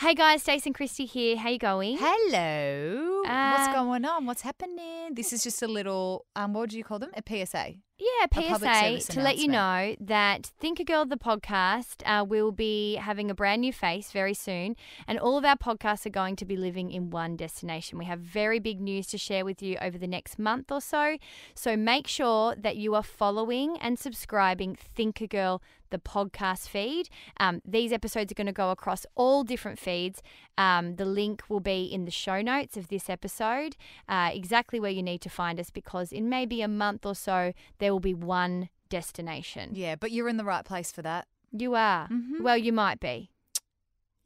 Hey guys, and Christy here. How you going? Hello. Uh, What's going on? What's happening? This is just a little, um, what do you call them? A PSA. Yeah, service PSA to let you know that Think a Girl the podcast uh, will be having a brand new face very soon, and all of our podcasts are going to be living in one destination. We have very big news to share with you over the next month or so, so make sure that you are following and subscribing Think a Girl the podcast feed. Um, these episodes are going to go across all different feeds. Um, the link will be in the show notes of this episode, uh, exactly where you need to find us, because in maybe a month or so, there will be one destination. Yeah, but you're in the right place for that. You are. Mhm. Well, you might be.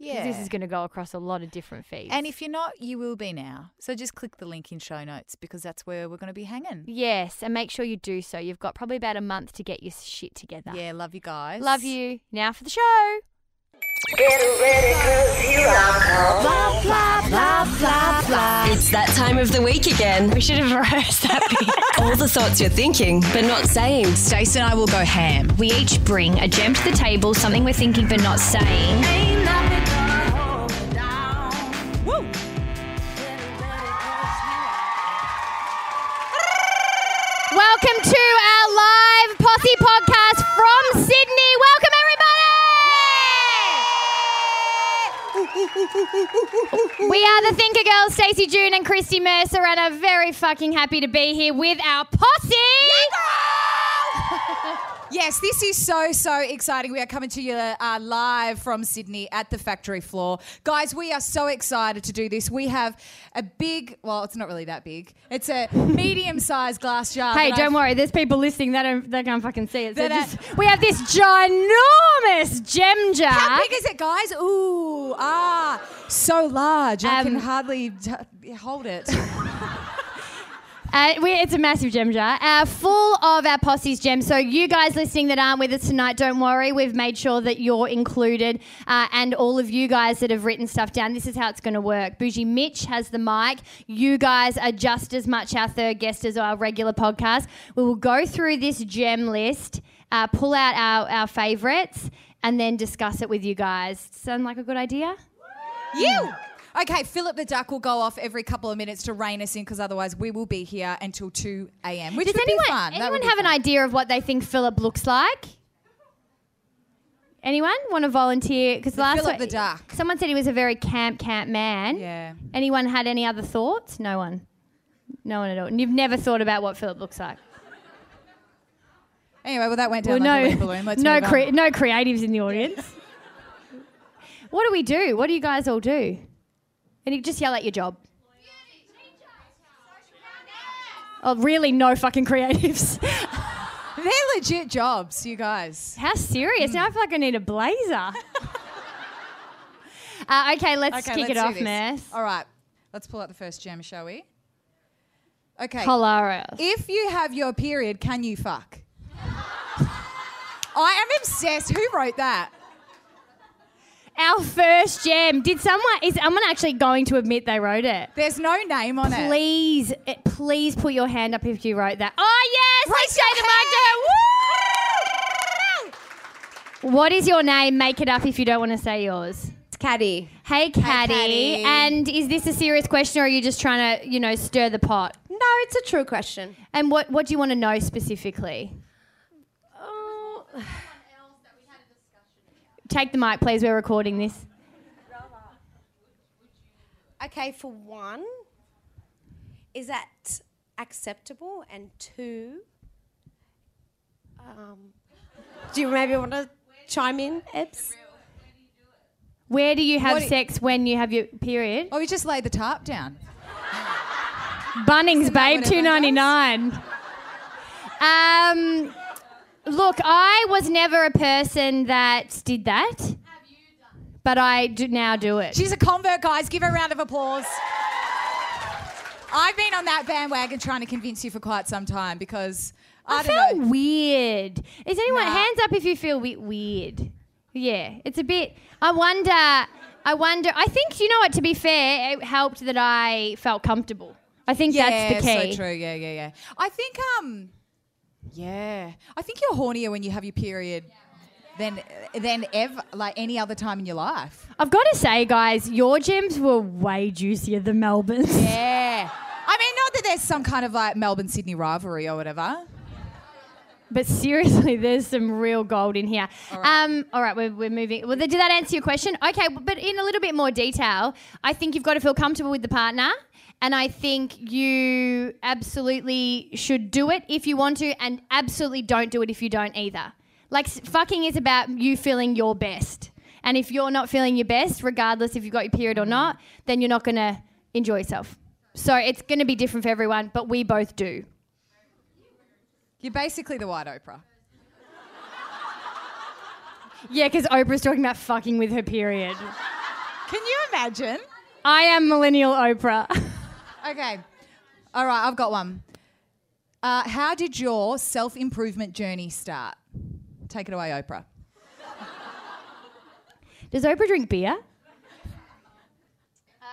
'Cause Yeah. This is going to go across a lot of different feeds. and if you're not, you will be now. So just click the link in show notes because that's where we're going to be hanging. Yes, and make sure you do so. You've got probably about a month to get your shit together. Yeah, love you guys. Love you. Now for the show. It's that time of the week again. We should have rehearsed that bit. All the thoughts you're thinking, but not saying. Stacey and I will go ham. we each bring a gem to the table, something we're thinking but not saying. Welcome to our live posse podcast from Sydney. Welcome, everybody! we are the Thinker Girls, Stacey June and Christy Mercer, and are very fucking happy to be here with our posse. Yes, this is so, so exciting. We are coming to you uh, live from Sydney at the factory floor. Guys, we are so excited to do this. We have a big, well, it's not really that big, it's a medium sized glass jar. Hey, don't I've- worry. There's people listening. They don't. They can't fucking see it. So just, we have this ginormous gem jar. How big is it, guys? Ooh, ah, so large. I can Um, hardly t- hold it. Uh, we, it's a massive gem jar, uh, full of our posse's gems. So you guys listening that aren't with us tonight, don't worry. We've made sure that you're included, uh, and all of you guys that have written stuff down. This is how it's going to work. Bougie Mitch has the mic. You guys are just as much our third guest as our regular podcast. We will go through this gem list, uh, pull out our, our favourites, and then discuss it with you guys. Sound like a good idea? you. Okay, Philip the Duck will go off every couple of minutes to rein us in because otherwise we will be here until 2 a.m., which Does would anyone, be fun. Anyone have an idea of what they think Philip looks like? Anyone want to volunteer? Because last Philip the Duck. someone said he was a very camp camp man. Yeah. Anyone had any other thoughts? No one. No one at all. And you've never thought about what Philip looks like. Anyway, well, that went down Well, like a no, balloon. Let's no, cre- no creatives in the audience. what do we do? What do you guys all do? And you just yell at your job. Oh, really? No fucking creatives. They're legit jobs, you guys. How serious? Now I feel like I need a blazer. uh, okay, let's Okay, kick let's it do off, this. Mess. All right, let's pull out the first gem, shall we? Okay. Hilarious. If you have your period, can you fuck? I am obsessed. Who wrote that? Our first gem. Did someone? Is someone actually going to admit they wrote it? There's no name on it. Please, eh, please put your hand up if you wrote that. Oh yes, Raise let's say the mic to her. Woo! What is your name? Make it up if you don't want to say yours. It's Caddy. Hey, Caddy. Caddy. And is this a serious question, or are you just trying to, you know, stir the pot? No, it's a true question. And what what do you want to know specifically? Oh, Take the mic, please. We're recording this. okay, for one, is that acceptable? And two, um, do you maybe want to chime in, Ebs? Where do you have What do you- sex when you have your period? Oh, you just lay the tarp down. Bunnings, Isn't babe, what two everyone ninety nine. Um, look, I was never a person that did that. but I do now do it. She's a convert, guys. Give her a round of applause. I've been on that bandwagon trying to convince you for quite some time because I, I don't felt know. weird. Is anyone Nah. hands up if you feel we- weird? Yeah, it's a bit. I wonder. I wonder. I think you know what. To be fair, it helped that I felt comfortable. I think Yeah, that's the key. so true. Yeah, yeah, yeah. I think, um, yeah, I think you're hornier when you have your period than than ever, like any other time in your life. I've got to say, guys, your gyms were way juicier than Melbourne's. Yeah. I mean, not that there's some kind of like Melbourne Sydney rivalry or whatever. But seriously, there's some real gold in here. All right, um, all right we're, we're moving. Well, did that answer your question? Okay, but in a little bit more detail, I think you've got to feel comfortable with the partner. And I think you absolutely should do it if you want to, and absolutely don't do it if you don't either. Like, s- fucking is about you feeling your best. And if you're not feeling your best, regardless if you've got your period or not, then you're not going to enjoy yourself. So it's going to be different for everyone, but we both do. You're basically the white Oprah. Yeah, because Oprah's talking about fucking with her period. Can you imagine? I am millennial Oprah. Okay. All right, I've got one. Uh, how did your self improvement journey start? Take it away, Oprah. Does Oprah drink beer?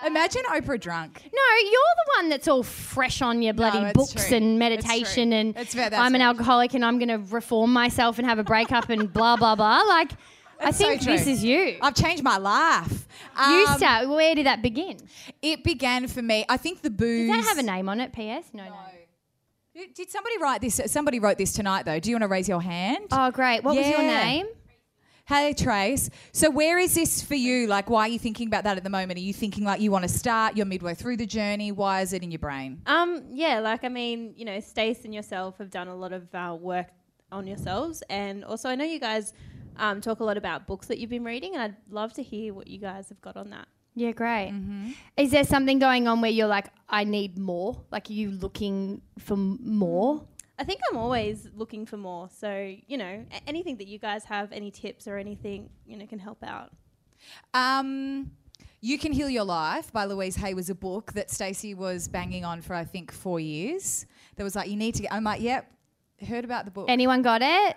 Imagine Oprah drunk. No, you're the one that's all fresh on your bloody it's books true. and It's meditation true. and It's fair, that's I'm an fair. alcoholic and I'm going to reform myself and have a breakup and blah blah blah. Like, I It's so think this is you. I've changed my life. you Um, start. Where did that begin? It began for me. I think the booze. Does that have a name on it? P.S. No, no. Did did somebody write this? Somebody wrote this tonight, though. Do you want to raise your hand? Oh, great. What was your name? Hey, Trace. So, where is this for you? Like, why are you thinking about that at the moment? Are you thinking like you want to start? You're midway through the journey. Why is it in your brain? Um, yeah, like I mean, you know, Stace and yourself have done a lot of uh, work on yourselves, and also I know you guys um, talk a lot about books that you've been reading, and I'd love to hear what you guys have got on that. Yeah, great. Mm-hmm. Is there something going on where you're like, I need more? Like, are you looking for more? I think I'm always looking for more, so you know, a- anything that you guys have, any tips or anything, you know, can help out. Um, you Can Heal Your Life by Louise Hay was a book that Stacey was banging on for, I think, four years. That was like, you need to get. I'm like, yep, heard about the book. Anyone got it?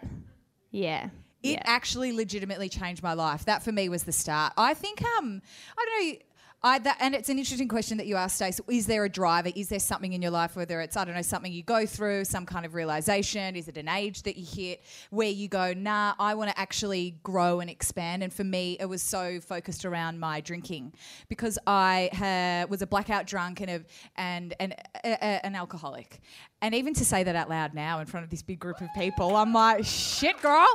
Yeah. It yeah. actually legitimately changed my life. That for me was the start. I think um I don't know I that and it's an interesting question that you asked Stace. Is there a driver? Is there something in your life whether it's I don't know something you go through, some kind of realization, is it an age that you hit where you go, "Nah, I want to actually grow and expand." And for me, it was so focused around my drinking because I ha- was a blackout drunk and a, and and a, a, an alcoholic. And even to say that out loud now in front of this big group of people, I'm like, "Shit, girl."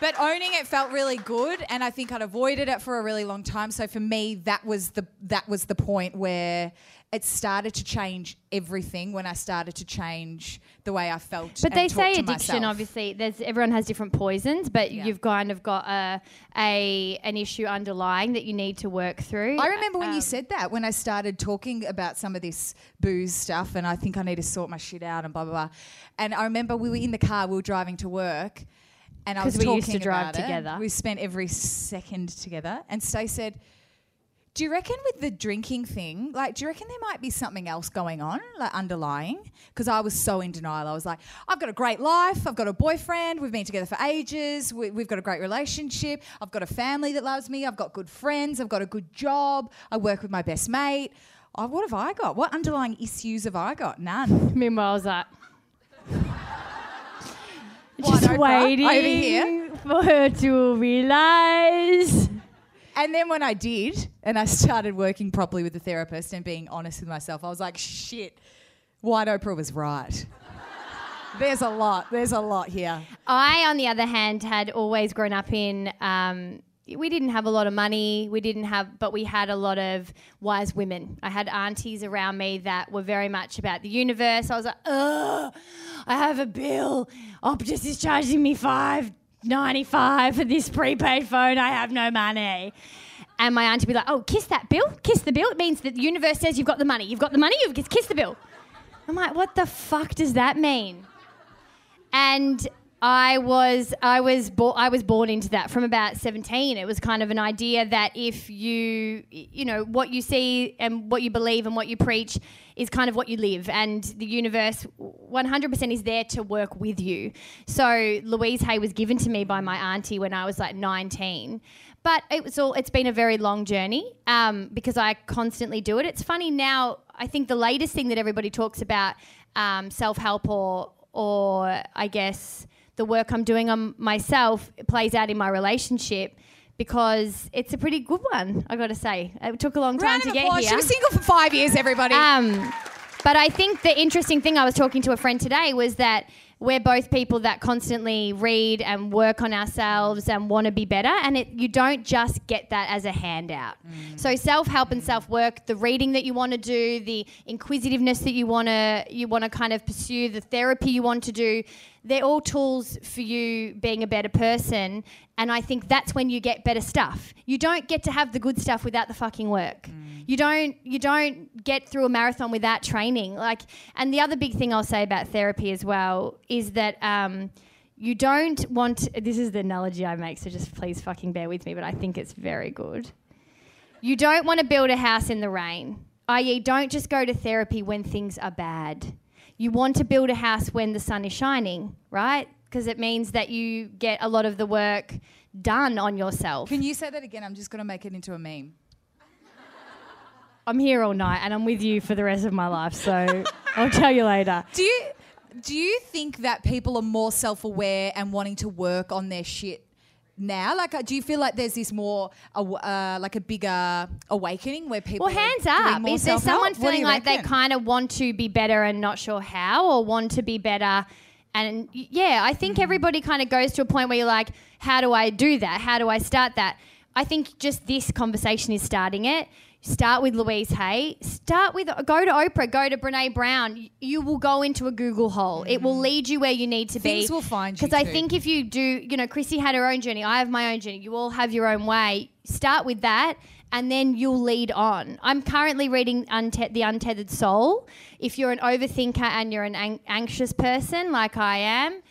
But owning it felt really good, and I think I'd avoided it for a really long time. So for me, that was the that was the point where it started to change everything. When I started to change the way I felt. But they say addiction. myself. Obviously, there's everyone has different poisons, but Yeah. you've kind of got a, a an issue underlying that you need to work through. I remember when Um, you said that when I started talking about some of this booze stuff, and I think I need to sort my shit out and blah blah blah. And I remember we were in the car, we were driving to work, and I was we talking used to drive about it. together. We spent every second together, and Stay said. Do you reckon with the drinking thing, like, do you reckon there might be something else going on, like underlying? Because I was so in denial. I was like, I've got a great life. I've got a boyfriend. We've been together for ages. We, we've got a great relationship. I've got a family that loves me. I've got good friends. I've got a good job. I work with my best mate. Oh, what have I got? What underlying issues have I got? None. Meanwhile, I was like, just Oprah? waiting Over here? for her to realize. And then when I did, and I started working properly with the therapist and being honest with myself, I was like, shit, White Oprah was right. There's a lot. There's a lot here. I, on the other hand, had always grown up in. Um, we didn't have a lot of money. We didn't have, but we had a lot of wise women. I had aunties around me that were very much about the universe. I was like, ugh, I have a bill. Optus is charging me five ninety five for this prepaid phone. I have no money. And my auntie would be like, oh, kiss that bill. Kiss the bill. It means that the universe says you've got the money. You've got the money. You've kiss the bill. I'm like, what the fuck does that mean? And I was I was bo- I was born into that from about 17 it was kind of an idea that if you you know what you see and what you believe and what you preach is kind of what you live and the universe 100% is there to work with you. So Louise Hay was given to me by my auntie when I was like 19 but it was all it's been a very long journey um, because I constantly do it. It's funny now I think the latest thing that everybody talks about um, self-help or or I guess the work I'm doing on myself plays out in my relationship because it's a pretty good one. I got to say, it took a long time Round to get here. She was single for five years, everybody. Um, but I think the interesting thing I was talking to a friend today was that we're both people that constantly read and work on ourselves and want to be better and it, you don't just get that as a handout so self-help and self-work the reading that you want to do the inquisitiveness that you want to you want to kind of pursue the therapy you want to do they're all tools for you being a better person and i think that's when you get better stuff. You don't get to have the good stuff without the fucking work. You don't you don't get through a marathon without training. Like and the other big thing i'll say about therapy as well is that um, you don't want this is the analogy i make so just please fucking bear with me but i think it's very good. You don't want to build a house in the rain i.e don't just go to therapy when things are bad you want to build a house when the sun is shining right because it means that you get a lot of the work done on yourself Can you say that again? I'm just going to make it into a meme. I'm here all night and I'm with you for the rest of my life. So I'll tell you later. Do you do you think that people are more self-aware and wanting to work on their shit now? Like, uh, do you feel like there's this more, uh, like a bigger awakening where people? Well, hands up. Is there someone feeling like they kind of want to be better and not sure how, or want to be better? And yeah, I think everybody kind of goes to a point where you're like, how do I do that? How do I start that? I think just this conversation is starting it. Start with Louise Hay. Start with go to Oprah. Go to Brene Brown. You will go into a Google hole. It will lead you where you need to be. Mm. Things will find you Because I think if you do, you know, Chrissy had her own journey. I have my own journey. You all have your own way. Start with that, and then you'll lead on. I'm currently reading The Untethered Soul. If you're an overthinker and you're an ang- anxious person like I am,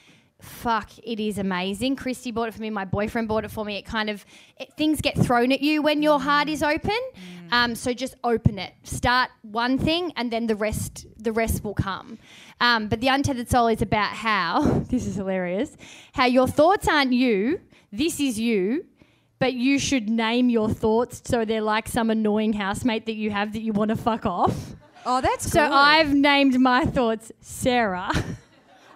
fuck, it is amazing. Christy bought it for me. My boyfriend bought it for me. It kind of it, things get thrown at you when your heart is open. Um, so just open it. Start one thing, and then the rest the rest will come. Um, but the untethered soul is about how this is hilarious. How your thoughts aren't you. This is you. But you should name your thoughts so they're like some annoying housemate that you have that you want to fuck off. Oh, that's So good. I've named my thoughts Sarah.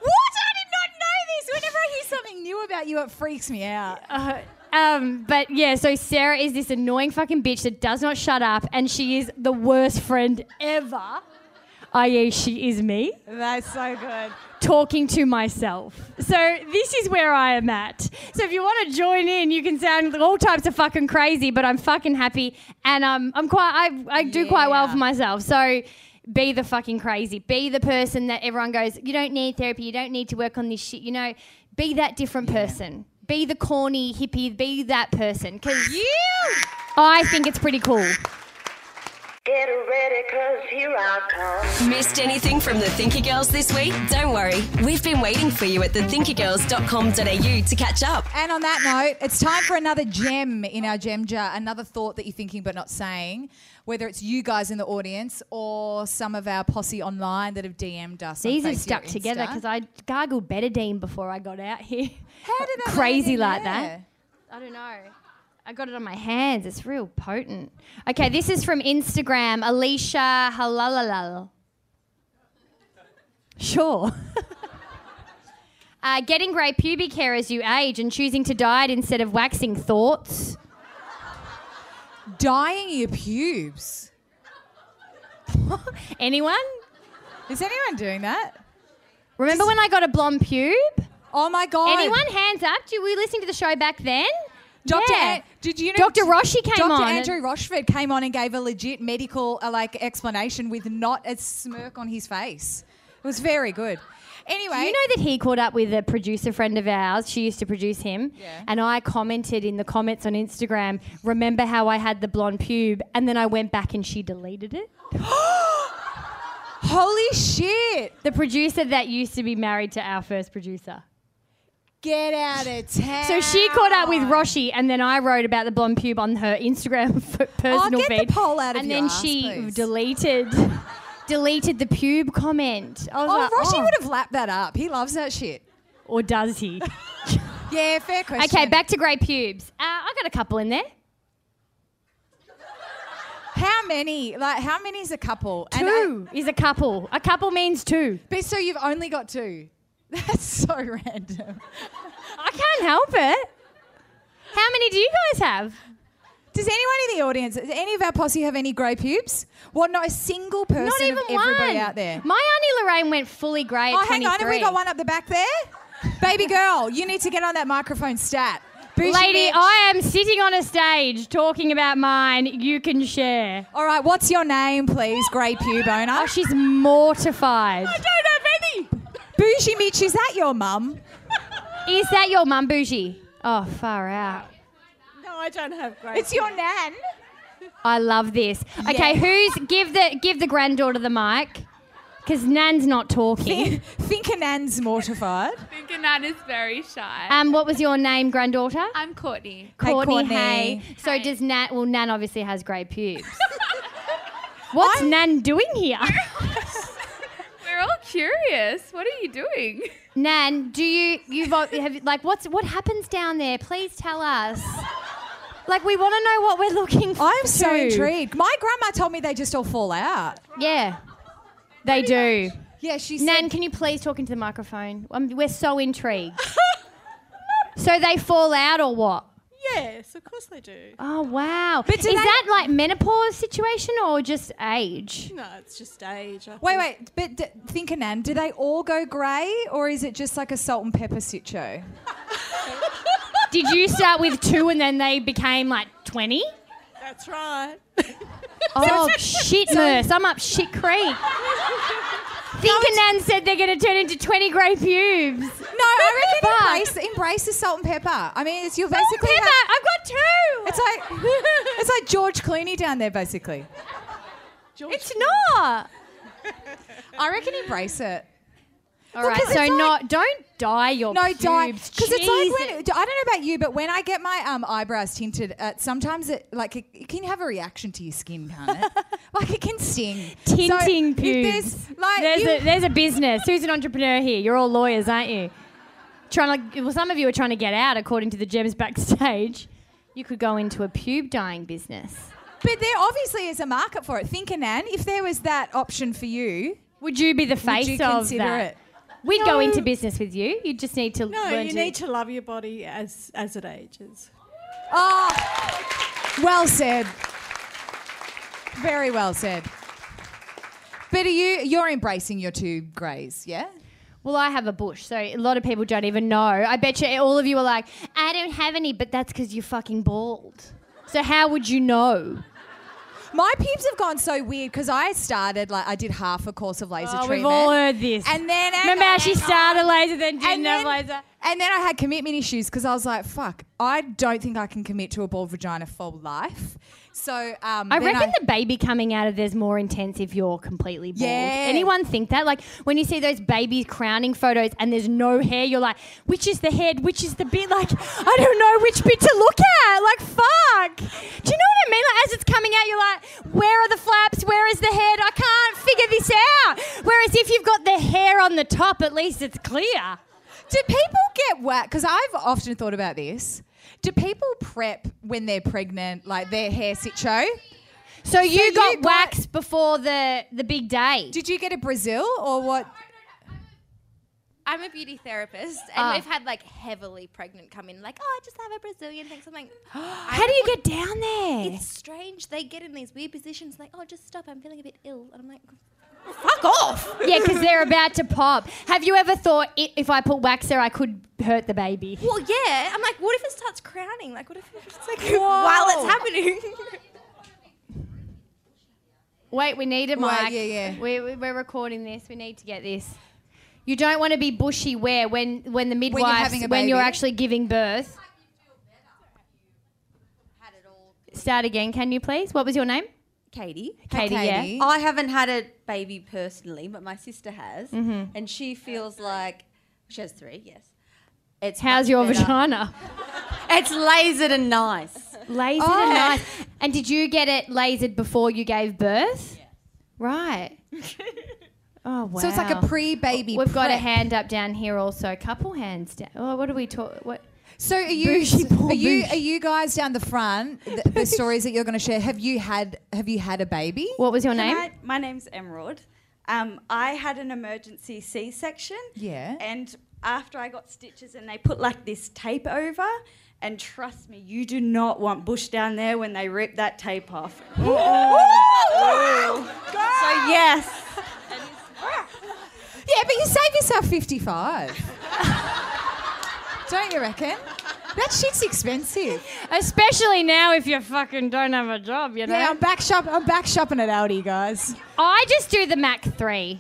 What? I did not know this. Whenever I hear something new about you, it freaks me out. Uh, um, but yeah, so Sarah is this annoying fucking bitch that does not shut up, and she is the worst friend ever. I.e., she is me That's so good. talking to myself. So this is where I am at. So if you want to join in, you can sound all types of fucking crazy, but I'm fucking happy, and um, I'm quite. I I do quite well for myself. So. Be the fucking crazy. Be the person that everyone goes, you don't need therapy, you don't need to work on this shit. You know, be that different person. Be the corny hippie, be that person. Because You. I think it's pretty cool. Get ready, cause here I come. Missed anything from the Thinker Girls this week? Don't worry, we've been waiting for you at thethinkergirls.com.au to catch up. And on that note, it's time for another gem in our gem jar, another thought that you're thinking but not saying, whether it's you guys in the audience or some of our posse online that have DM'd us. These are stuck together because I gargled betadine before I got out here. How did that crazy like that? I don't know. I got it on my hands. It's real potent. Okay, this is from Instagram. Alicia Halalalal. Sure. uh, getting grey pubic hair as you age and choosing to dye it instead of waxing thoughts. Dyeing your pubes. Anyone? Is anyone doing that? Remember when I got a blonde pube? Oh my god! Anyone? Hands up. Did we listen to the show back then? Dr. Yeah. An- did you know Dr. Roshi came Dr. on. Andrew Rochford came on and gave a legit medical uh, like explanation with not a smirk on his face. It was very good. Anyway, Do you know that he caught up with a producer friend of ours? She used to produce him. Yeah. And I commented in the comments on Instagram, remember how I had the blonde pube? And then I went back and she deleted it. holy shit! The producer that used to be married to our first producer. Get out of town. So she caught up with Roshi, and then I wrote about the blonde pube on her Instagram personal Oh, get the feed. poll out of and then ass, she please. deleted deleted the pube comment. I was Oh, like, Roshi oh. would have lapped that up. He loves that shit. or does he? Yeah, fair question. okay, back to grey pubes. Uh, I got a couple in there. How many? Like, how many is a couple? And I- Two is a couple. A couple means two. but so you've only got two. That's so random. I can't help it. How many do you guys have? Does anyone in the audience, does any of our posse have any grey pubes? Well, not a single person Not even of everybody one. out there. My auntie Lorraine went fully grey. Oh, at hang on. Have we got one up the back there? Baby girl, you need to get on that microphone stat. Bougie Lady, bitch. I am sitting on a stage talking about mine. You can share. All right, what's your name, please, grey pube owner? Oh, she's mortified. I don't have any. Bougie Mitch, is that your mum? Is that your mum, Bougie? Oh, far out. No, I don't have great. It's your nan. I love this. Okay, who's give the give the granddaughter the mic? Because Nan's not talking. Think a nan's mortified. think Anan is very shy. Um, what was your name, granddaughter? I'm Courtney. Hey, Courtney. Courtney. Hey. So Hey. does Nan? Well, Nan obviously has grey pubes. What's Nan doing here? We're all curious. What are you doing? Nan, do you you've al- have like what's what happens down there? Please tell us. Like we want to know what we're looking for. I'm so intrigued. My grandma told me they just all fall out. Yeah, they do. Yeah, she said. Nan, can you please talk into the microphone? Um, we're so intrigued. so they fall out or what? Yes, of course they do. Oh wow! But Is they- that like menopause situation or just age? No, it's just age. I Wait, think. wait, but d- think, of Nan, do they all go grey or is it just like a salt and pepper sitcho? Did you start with two and then they became like twenty? That's right. Oh shit, Merce! I'm up shit creek. Think and Nan said they're going to turn into 20 grey pubes. No, I reckon embrace, embrace the salt and pepper. I mean, it's you're Salt and basically. pepper, I've got two. it's like it's like George Clooney down there, basically. It's not. I reckon embrace it. All right, 'cause so like- not don't dye your No, pubes. don't. Because it's like when I don't know about you, but when I get my um, eyebrows tinted, uh, sometimes it like it, it can have a reaction to your skin, can't it? like it can sting. tinting So pubes. there's, like, there's, you- a, there's a business. Who's an entrepreneur here? You're all lawyers, aren't you? Trying to, well, some of you are trying to get out, according to the gems backstage. You could go into a pube dyeing business. But there obviously is a market for it. Think, Anan, if there was that option for you, Would you be the face would you of consider that? it? We'd go into business with you. You just need to No, learn you to. need to love your body as as it ages. Oh, well said. Very well said. But are you you're embracing your two greys, yeah? Well, I have a bush, so a lot of people don't even know. I bet you all of you are like, I don't have any, but that's because you're fucking bald. So how would you know? My pubes have gone so weird because I started like I did half a course of laser Oh, treatment. we've all heard this. And then Remember how she started laser, then didn't and have then, laser? and then I had commitment issues because I was like, "Fuck, I don't think I can commit to a bald vagina for life." So um, I reckon the baby coming out of there's more intense if you're completely bald. Yeah. Anyone think that? Like when you see those babies crowning photos and there's no hair, you're like, which is the head? Which is the bit? Like, I don't know which bit to look at. Like, fuck. Do you know what I mean? Like as it's coming out, you're like, where are the flaps? Where is the head? I can't figure this out. Whereas if you've got the hair on the top, at least it's clear. Do people get whacked? Because I've often thought about this. Do people prep when they're pregnant, like their hair sit show? So, you you got got- waxed before the the big day. Did you get a Brazil or what? I'm a beauty therapist, and Ah. we've had like heavily pregnant come in, like, oh, I just have a Brazilian thing. So I'm like, How do you get down there? It's strange. They get in these weird positions, like, oh, just stop. I'm feeling a bit ill, and I'm like, Fuck off! Yeah, because they're about to pop. Have you ever thought i- if I put wax there, I could hurt the baby? well, yeah. I'm like, what if it starts crowning? Like, what if it's like while it's happening? Wait, we need a mic. Wait, yeah, yeah. We, we, we're recording this. We need to get this. You don't want to be bushy where when when the midwife having a when you're actually giving birth. Start again, can you please? What was your name? Katie. Katie, Katie. yeah. I haven't had a baby personally, but my sister has, Mm-hmm. and she feels like she has three. Yes, It's How's your better. vagina? It's lasered and nice. Lasered Oh. and nice. And did you get it lasered before you gave birth? Right. Oh wow. So it's like a pre-baby. We've got a hand up down here also. A Couple hands down. Oh, what do we talk? What? So are you? Booshy poor Are you? boosh. Are you guys down the front? The, the stories that you're going to share. Have you had? Have you had a baby? What was your Can name? I- my name's Emerald. Um, I had an emergency C-section. Yeah. And after I got stitches, and they put like this tape over, and trust me, you do not want bush down there when they rip that tape off. So yes. Yeah, but you save yourself 55. Don't you reckon? That shit's expensive. Especially now if you fucking don't have a job, you know. Yeah, I'm back shop. I'm back shopping at Aldi, guys. I just do the Mac three.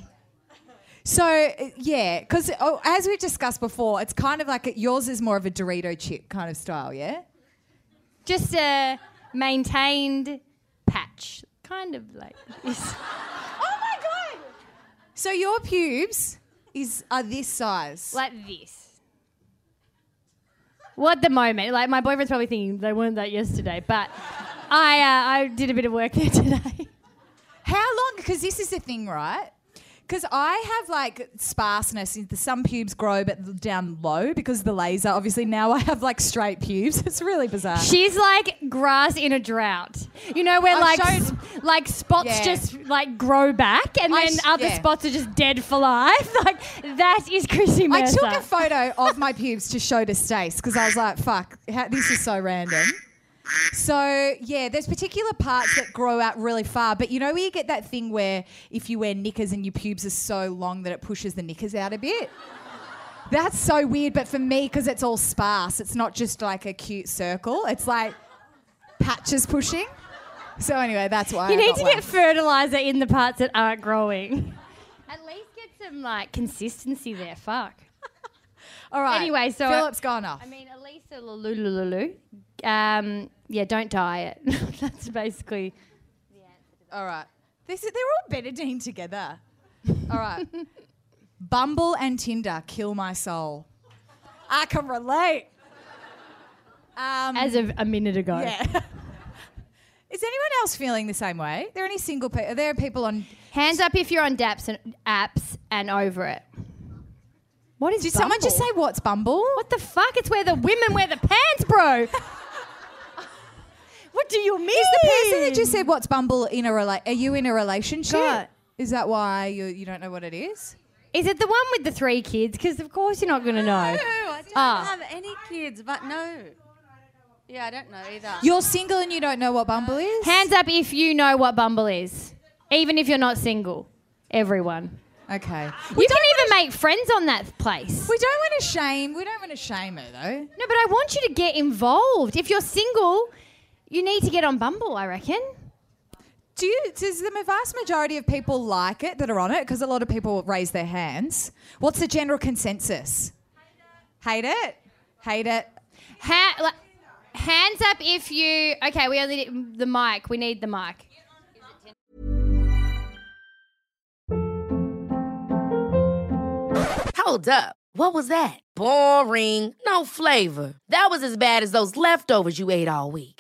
So yeah, because oh, as we discussed before, it's kind of like yours is more of a Dorito chip kind of style, yeah. Just a maintained patch, kind of like. this. Oh my god! So your pubes is are this size. like this. Well, at the moment, like my boyfriend's probably thinking they weren't that yesterday, but I uh, I did a bit of work there today. How long? Because this is the thing, right? Because I have like sparseness. the- Some pubes grow, but down low because the laser. Obviously, now I have like straight pubes. It's really bizarre. She's like grass in a drought. You know where I've like showed- s- like spots Yeah. just like grow back and I then sh- other yeah. spots are just dead for life. Like that is Chrissy I Mercer. took a photo of my pubes to show to Stace because I was like, "Fuck, how, this is so random." So yeah, there's particular parts that grow out really far, but you know where you get that thing where if you wear knickers and your pubes are so long that it pushes the knickers out a bit. That's so weird, but for me, because it's all sparse, it's not just like a cute circle. It's like patches pushing. So anyway, that's why you I need to one. get fertilizer in the parts that aren't growing. At least get some like consistency there. Fuck. All right. Anyway, so Philip's gone off. I mean, Elisa Lulu. Um, yeah, don't diet. That's basically. The answer. All right. This is, they're all Betadine together. All right. Bumble and Tinder kill my soul. I can relate. Um, As of a minute ago. yeah. is anyone else feeling the same way? Are there any single people? Are there people on? Hands up if you're on daps and apps and over it. What is Did someone just say what's Bumble? What the fuck? It's where the women wear the pants, bro. What do you mean? Is the person that just said what's Bumble in a rela- Are you in a relationship? God. Is that why you you don't know what it is? Is it the one with the three kids? Because of course you're not going to know. No, I don't Ah. have any kids, but no. Yeah, I don't know either. You're single and you don't know what Bumble is. Hands up if you know what Bumble is, even if you're not single. Everyone. Okay. We you can even make friends on that place. We don't want to shame. We don't want to shame her though. No, but I want you to get involved. If you're single, you need to get on Bumble, I reckon. Do you, does the vast majority of people like it that are on it? Because a lot of people raise their hands. What's the general consensus? Hate it? Hate it? Ha- like, hands up if you. Okay, we only need the mic. We need the mic. Hold up. What was that? Boring. No flavor. That was as bad as those leftovers you ate all week.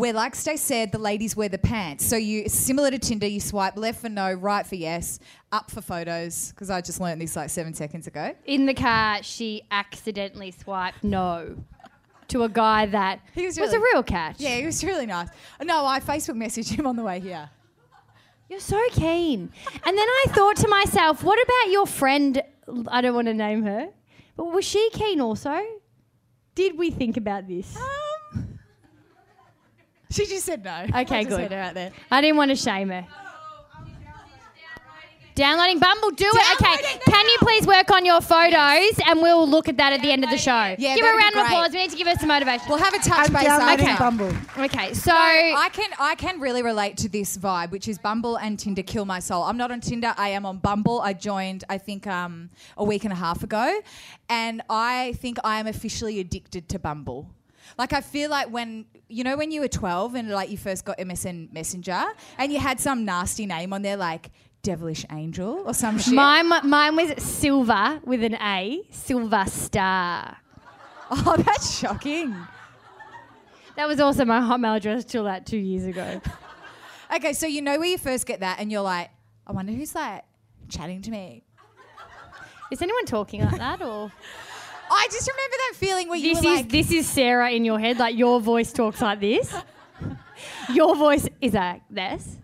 where, like Stace said, the ladies wear the pants. So you, similar to Tinder, you swipe left for no, right for yes, up for photos. Because I just learned this like seven seconds ago. In the car, she accidentally swiped no. to a guy that He was, was a real catch. Yeah, he was really nice. No, I Facebook messaged him on the way here. You're so keen. And then I thought to myself, what about your friend? I don't want to name her, but was she keen also? Did we think about this? Ah, She just said no. Okay, I just good. heard her out there. I didn't want to shame her. Downloading Bumble, do it. Okay, can you please work on your photos and we'll look at that at the end of the show. Yeah, give her a that'd be round of great. applause. We need to give her some motivation. We'll have a touch I'm base downloading after. Bumble. Okay, so I can I can really relate to this vibe, which is Bumble and Tinder kill my soul. I'm not on Tinder. I am on Bumble. I joined I think um, a week and a half ago, and I think I am officially addicted to Bumble. Like I feel like when you know when you were 12 and like you first got MSN Messenger and you had some nasty name on there like Devilish Angel or some shit. mine, mine was Silver with an A, Silver Star. oh, that's shocking. That was also my Hotmail address till that two years ago. Okay, so you know where you first get that, and you're like, I wonder who's like chatting to me. Is anyone talking like that or? I just remember that feeling where you This were is like, this is Sarah in your head. Like your voice talks like this. Your voice is like this.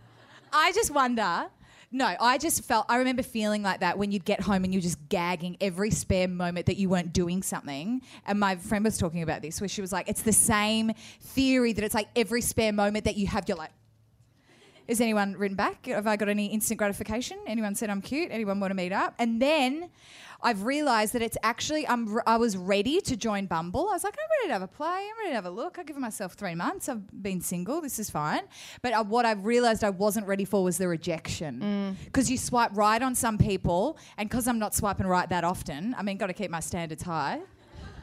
I just wonder. No, I just felt. I remember feeling like that when you'd get home and you're just gagging every spare moment that you weren't doing something. And my friend was talking about this, where she was like, "It's the same theory that it's like every spare moment that you have, you're like." Has anyone written back? Have I got any instant gratification? Anyone said I'm cute? Anyone want to meet up? And then I've realised that it's actually I'm I was ready to join Bumble. I was like, I'm ready to have a play. I'm ready to have a look. I've given myself three months. I've been single. This is fine. But uh, what I realised I wasn't ready for was the rejection. Because you swipe right on some people, and because I'm not swiping right that often, I mean, got to keep my standards high.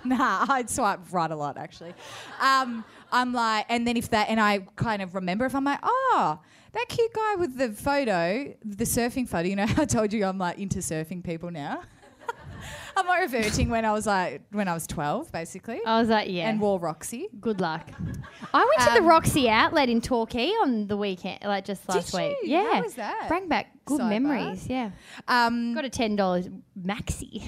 Nah, I'd swipe right a lot actually. Um, I'm like, and then if that, and I kind of remember if I'm like, oh, that cute guy with the photo, the surfing photo. You know, I told you I'm like into surfing people now. I'm like reverting when I was like when I was 12, basically, I was like, yeah. and wore Roxy. Good luck. I went to the Um, Roxy outlet in Torquay on the weekend, like just last Did week. you? Yeah. How was that? Bring back good Sidebar. memories. Yeah. Um, Got a ten dollars maxi.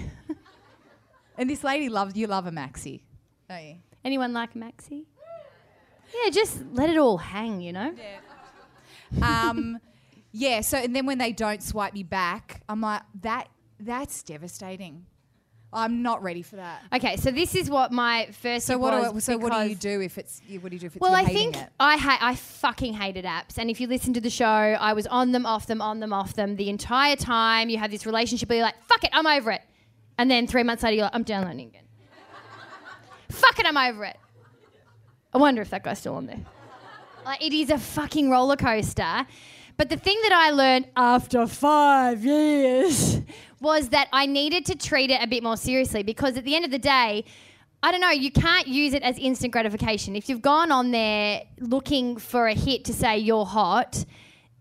and this lady loves you. Love a maxi, don't you? Anyone like a maxi? Yeah, just let it all hang. You know. um, yeah. So and then when they don't swipe me back, I'm like that. That's devastating. I'm not ready for that. Okay, so this is what my first. So what? was Do, so what do you do if it's? What do you do if it's? Well, I think it? I ha- I fucking hated apps, and if you listen to the show, I was on them, off them, on them, off them the entire time. You have this relationship where you're like, "Fuck it, I'm over it," and then three months later, you're like, "I'm downloading again." Fuck it, I'm over it. I wonder if that guy's still on there. Like, it is a fucking roller coaster. But the thing that I learned after five years was that I needed to treat it a bit more seriously because at the end of the day, I don't know, you can't use it as instant gratification. If you've gone on there looking for a hit to say you're hot,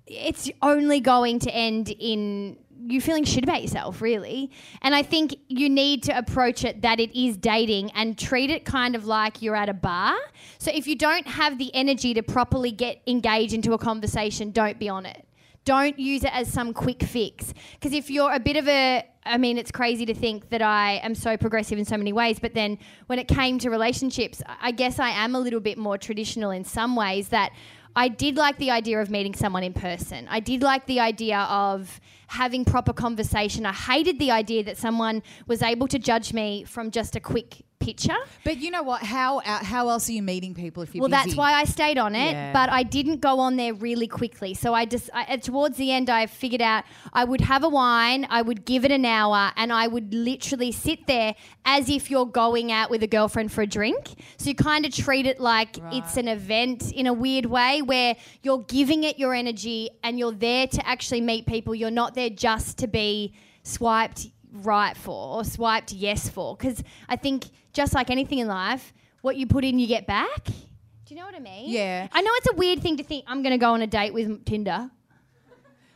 it's only going to end in you feeling shit about yourself, really. And I think you need to approach it that it is dating and treat it kind of like you're at a bar. So if you don't have the energy to properly get engaged into a conversation, don't be on it. Don't use it as some quick fix. Because if you're a bit of a, I mean, it's crazy to think that I am so progressive in so many ways, but then when it came to relationships, I guess I am a little bit more traditional in some ways that I did like the idea of meeting someone in person. I did like the idea of having proper conversation. I hated the idea that someone was able to judge me from just a quick picture. But you know what? How uh, how else are you meeting people if you're Well, that's why I stayed on it, Yeah. but I didn't go on there really quickly. So I just, I, uh, towards the end, I figured out I would have a wine, I would give it an hour, and I would literally sit there as if you're going out with a girlfriend for a drink. So you kind of treat it like it's an event in a weird way where you're giving it your energy and you're there to actually meet people. You're not there just to be swiped right for or swiped yes for. Because I think just like anything in life, what you put in, you get back. Do you know what I mean? Yeah. I know it's a weird thing to think I'm going to go on a date with Tinder.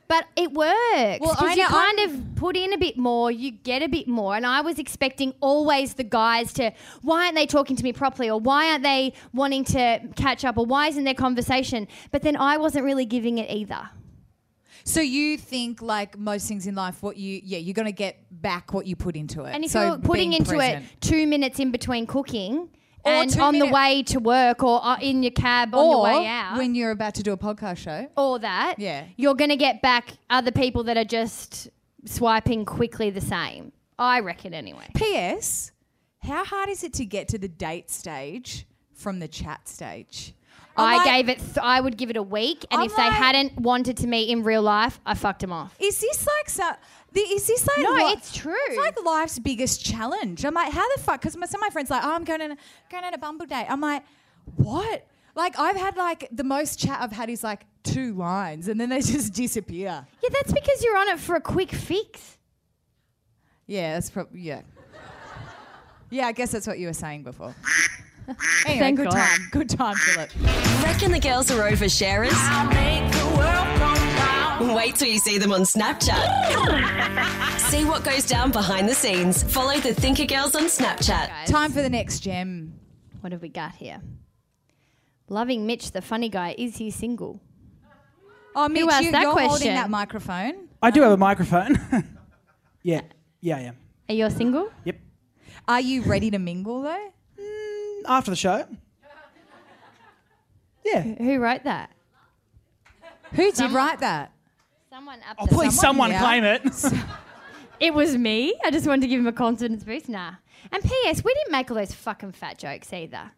But it works. Well, Because I you kind of put in a bit more, you get a bit more. And I was expecting always the guys to, why aren't they talking to me properly? Or why aren't they wanting to catch up? Or why isn't there conversation? But then I wasn't really giving it either. So you think like most things in life, what you yeah, you're gonna get back what you put into it. And if So you're putting into present. it two minutes in between cooking Or and on the way to work or uh, in your cab on your or way out. when you're about to do a podcast show. or that, Yeah. you're going to get back other people that are just swiping quickly the same. I reckon anyway. P.S. How hard is it to get to the date stage from the chat stage? I like, gave it. Th- I would give it a week, and I'm if they hadn't wanted to meet in real life, I fucked them off. Is this like so? The, is this like No, li- it's true. It's like life's biggest challenge. I'm like, how the fuck? Because some of my friends are like, oh, I'm going on a, going on a Bumble date. I'm like, what? Like I've had like the most chat I've had is like two lines, and then they just disappear. Yeah, that's because you're on it for a quick fix. Yeah, that's probably yeah. Yeah, I guess that's what you were saying before. anyway, Thank good God. time. Good time, Philip. Reckon the girls are oversharers? Wait till you see them on Snapchat. see what goes down behind the scenes. Follow the Thinker Girls on Snapchat. Time for the next gem. What have we got here? Loving Mitch, the funny guy, is he single? Oh, Mitch, asked you, that you're holding question? that microphone. I do have a um, microphone. yeah, yeah, I am. Are you single? Yep. Are you ready to mingle though? After the show. Yeah. Who wrote that? Who did write that? Someone up Oh, there. please, someone, yeah. claim it. It was me. I just wanted to give him a confidence boost. Nah. And P.S. We didn't make all those fucking fat jokes either.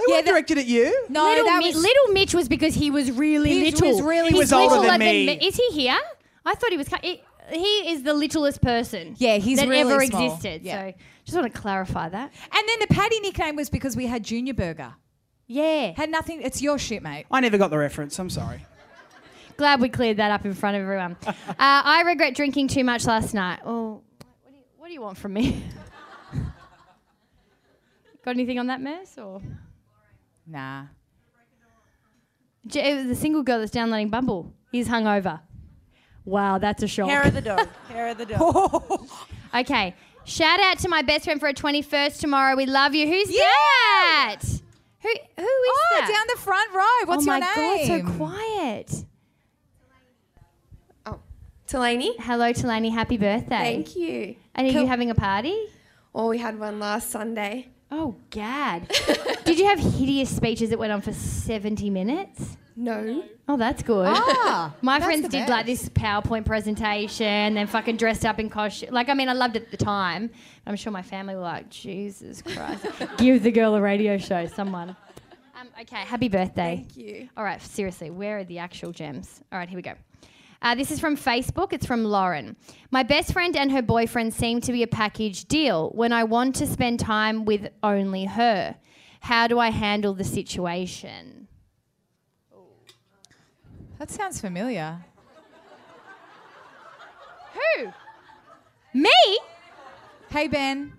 They weren't directed at you. No, little, that Mi- was little Mitch was because he was really He little. was really He's He was older littler than me. Is he here? I thought he was. ki- He, he is the littlest person. Yeah, he's that really ever small. existed. Yeah. So just want to clarify that. And then the Paddy nickname was because we had Junior Burger. Yeah. Had nothing. It's your shit, mate. I never got the reference. I'm sorry. Glad we cleared that up in front of everyone. uh, I regret drinking too much last night. Oh, what do you, what do you want from me? Got anything on that mess or? Nah. J- it was the single girl that's downloading Bumble. He's hungover. Wow, that's a shock. Hair of the dog. Hair of the dog. Okay. Shout out to my best friend for her 21st tomorrow. We love you. Who's Yeah. that? Who who is Oh, that? down the front row. What's oh your my name? god, so quiet. Oh, Delaney. Hello, Talani. Happy birthday. Thank you. And are Cool. you having a party? Well, we had one last Sunday. Oh, gad. Did you have hideous speeches that went on for 70 minutes? No. Oh, that's good. Ah, My that's friends the did best. like this PowerPoint presentation, then fucking dressed up in costume. Like, I mean, I loved it at the time. I'm sure my family were like, Jesus Christ, give the girl a radio show, someone. Um, okay, happy birthday. Thank you. All right, seriously, where are the actual gems? All right, here we go. Uh, this is from Facebook. It's from Lauren. My best friend and her boyfriend seem to be a package deal when I want to spend time with only her. How do I handle the situation? That sounds familiar. Who? Me? Hey, Ben.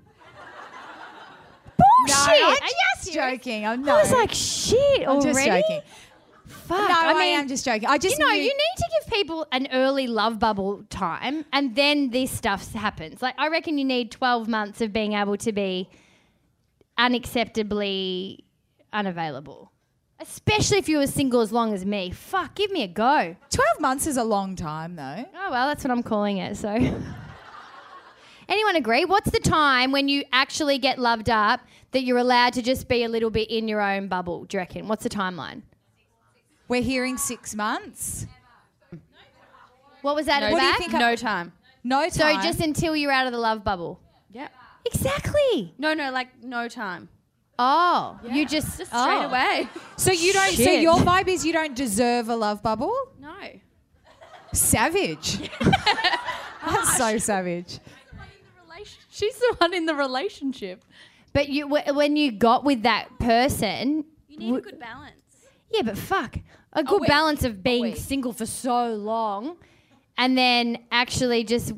Bullshit! No, I'm just joking. I'm not. I was like, shit I'm already. just joking. Fuck. No, I I, mean, am just joking. I just you know, knew- you need to give people an early love bubble time, and then this stuff happens. Like, I reckon you need 12 months of being able to be unacceptably unavailable. Especially if you were single as long as me. Fuck, give me a go. 12 months is a long time, though. Oh, well, that's what I'm calling it, so. Anyone agree? What's the time when you actually get loved up that you're allowed to just be a little bit in your own bubble, do you reckon? What's the timeline? We're hearing six months. What was that No- at What do you think No time. No time. So just until you're out of the love bubble. Yeah. Exactly. No, no, like no time. Oh, you just, Just straight oh. away. So you don't. So your vibe is you don't deserve a love bubble. No. Savage. That's so savage. She's the one in the relationship. But you, wh- when you got with that person, You need a good balance. yeah, but fuck, a good week. balance of being single for so long, and then actually just,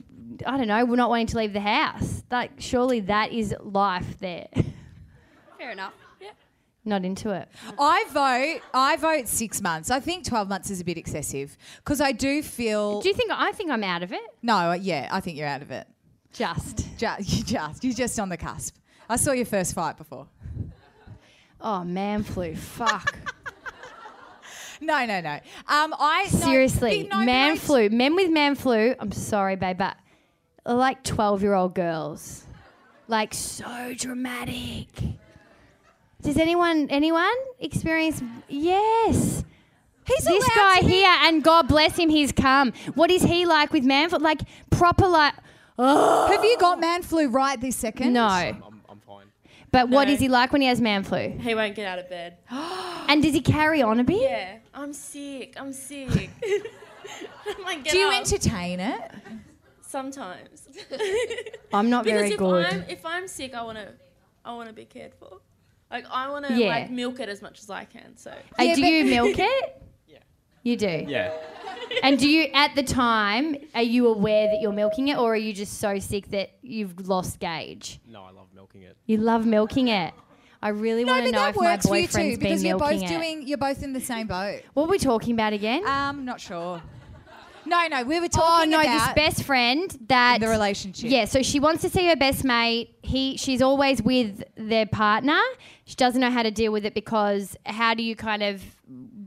I don't know, we're not wanting to leave the house. Like, surely that is life there. Fair enough. Yeah. not into it. I vote. I vote six months. I think twelve months is a bit excessive because I do feel. Do you think? I think I'm out of it. no, yeah, I think you're out of it. Just. Just, you just, you're just on the cusp. I saw your first fight before. Oh, man flu. Fuck. No, no, no. Um, I Seriously, no, but man I- flu. Men with man flu. I'm sorry, babe, but like 12 year old girls. Like so dramatic. Does anyone anyone experience? Yes. He's this guy to be- here, and God bless him, he's come. What is he like with man? Flu? Like proper like. Have you got man flu right this second? No. I'm, I'm fine. But what No. is he like when he has man flu? He won't get out of bed. And does he carry on a bit? Yeah, I'm sick. I'm sick. I'm like, get Do you up. entertain it? Sometimes. I'm not because very if good. I'm if I'm sick, I want to I want to be cared for. Like I want to Yeah. like milk it as much as I can. So. Uh, do you milk it? Yeah. You do. Yeah. And do you, at the time, are you aware that you're milking it, or are you just so sick that you've lost gauge? No, I love milking it. You love milking it. I really No, want to know that if my works for you boyfriend's too been because you're milking both it. doing. You're both in the same boat. what were we talking about again? Um, not sure. No, no, we were Oh talking no, about this best friend that the relationship. Yeah, so she wants to see her best mate. He she's always with their partner. She doesn't know how to deal with it because how do you kind of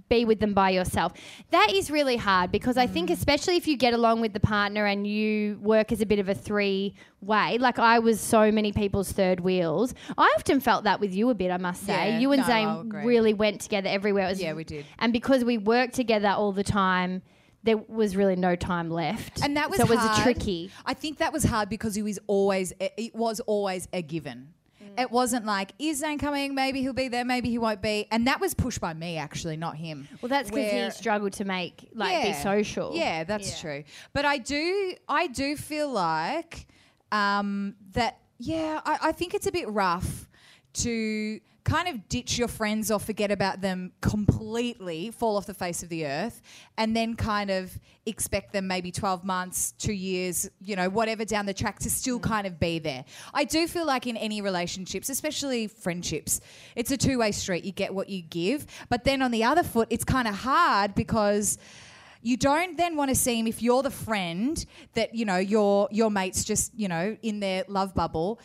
be with them by yourself? That is really hard because I Mm. think especially if you get along with the partner and you work as a bit of a three way, like I was so many people's third wheels. I often felt that with you a bit, I must say. Yeah, you and no, I'll Zane agree. really went together everywhere. It was- Yeah, we did. And because we worked together all the time, there was really no time left. And that was so it was hard. tricky. I think that was hard because it was always it was always a given. It wasn't like is Zane coming? Maybe he'll be there. Maybe he won't be. And that was pushed by me actually, not him. Well, that's because he struggled to make like be social. Yeah, that's true. But I do, I do feel like um, that. Yeah, I, I think it's a bit rough to kind of ditch your friends or forget about them completely, fall off the face of the earth, and then kind of expect them maybe 12 months, two years, you know, whatever down the track to still mm. kind of be there. I do feel like in any relationships, especially friendships, it's a two way street. You get what you give. But then on the other foot, it's kind of hard because you don't then want to seem if you're the friend that you know your your mates just you know in their love bubble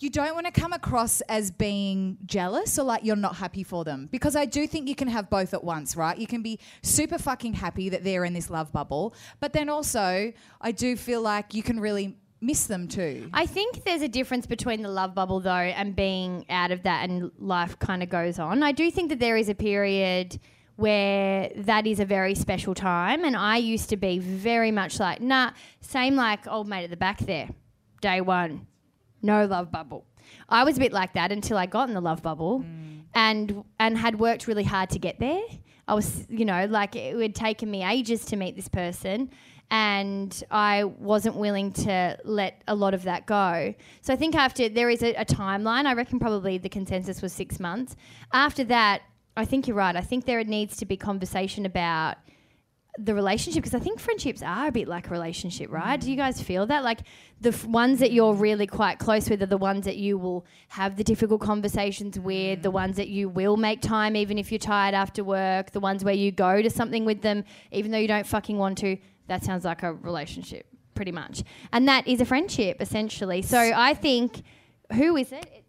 you don't want to come across as being jealous or like you're not happy for them because I do think you can have both at once, right? You can be super fucking happy that they're in this love bubble, but then also I do feel like you can really miss them too. I think there's a difference between the love bubble though and being out of that and life kind of goes on. I do think that there is a period where that is a very special time and I used to be very much like nah same like old mate at the back there day 1 no love bubble. I was a bit like that until I got in the love bubble mm. and and had worked really hard to get there. I was, you know, like it had taken me ages to meet this person and I wasn't willing to let a lot of that go. So I think after there is a, a timeline, I reckon probably the consensus was 6 months. After that, I think you're right. I think there needs to be conversation about the relationship because I think friendships are a bit like a relationship, right? Mm. Do you guys feel that? Like the f- ones that you're really quite close with are the ones that you will have the difficult conversations with, the mm. ones that you will make time even if you're tired after work, the ones where you go to something with them even though you don't fucking want to. That sounds like a relationship, pretty much. And that is a friendship, essentially. So I think, who is it? It's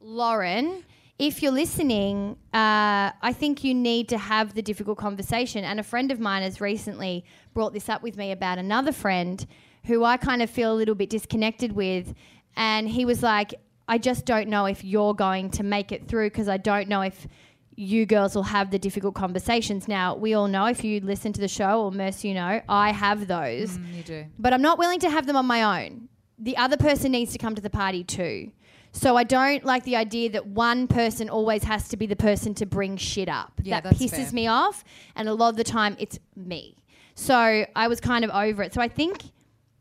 Lauren, if you're listening, uh, I think you need to have the difficult conversation. And a friend of mine has recently brought this up with me about another friend who I kind of feel a little bit disconnected with. And he was like, I just don't know if you're going to make it through because I don't know if you girls will have the difficult conversations. Now, we all know if you listen to the show, or Mercy, you know, I have those. Mm, you do. But I'm not willing to have them on my own. The other person needs to come to the party too. So I don't like the idea that one person always has to be the person to bring shit up. Yeah, that pisses fair. me off. And a lot of the time it's me. So I was kind of over it. So I think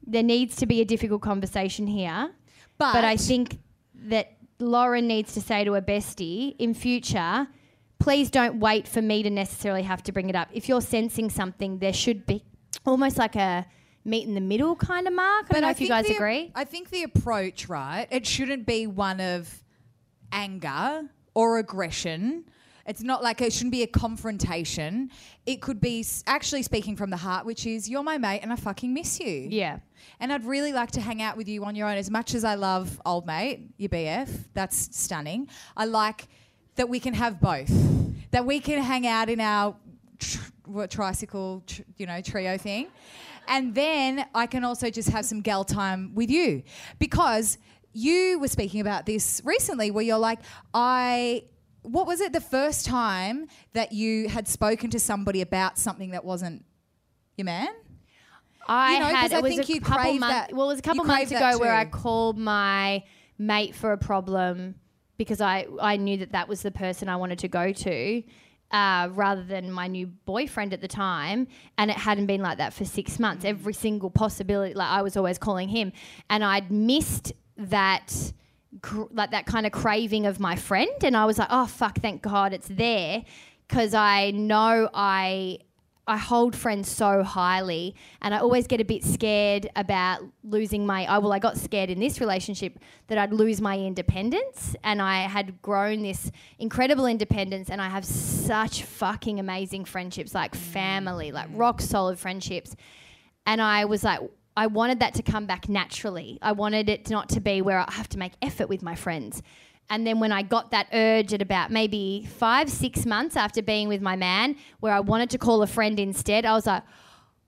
there needs to be a difficult conversation here. But- I think that Lauren needs to say to her bestie in future, please don't wait for me to necessarily have to bring it up. If you're sensing something, there should be almost like a meet in the middle kind of mark. I don't know if you guys the- agree. I think the approach, right? It shouldn't be one of anger or aggression. It's not like it shouldn't be a confrontation. It could be actually speaking from the heart, which is, you're my mate and I fucking miss you. Yeah. And I'd really like to hang out with you on your own. As much as I love old mate, your BF, that's stunning. I like that we can have both. That we can hang out in our tr- tricycle, tr- you know, trio thing. And then I can also just have some gal time with you. Because you were speaking about this recently, where you're like, I. What was it the first time that you had spoken to somebody about something that wasn't your man? I You know, had I was think a you couple months. that- Well, it was a couple months ago where I called my mate for a problem because I I knew that that was the person I wanted to go to. Uh, rather than my new boyfriend at the time, and it hadn't been like that for six months. Every single possibility, like I was always calling him, and I'd missed that, cr- like that kind of craving of my friend, and I was like, oh fuck, thank God it's there, because I know I I hold friends so highly, and I always get a bit scared about losing my. Oh well, I got scared in this relationship that I'd lose my independence, and I had grown this incredible independence, and I have such fucking amazing friendships, like family, like mm. rock solid friendships, and I was like. I wanted that to come back naturally. I wanted it not to be where I have to make effort with my friends. And then when I got that urge at about maybe five, six months after being with my man, where I wanted to call a friend instead, I was like,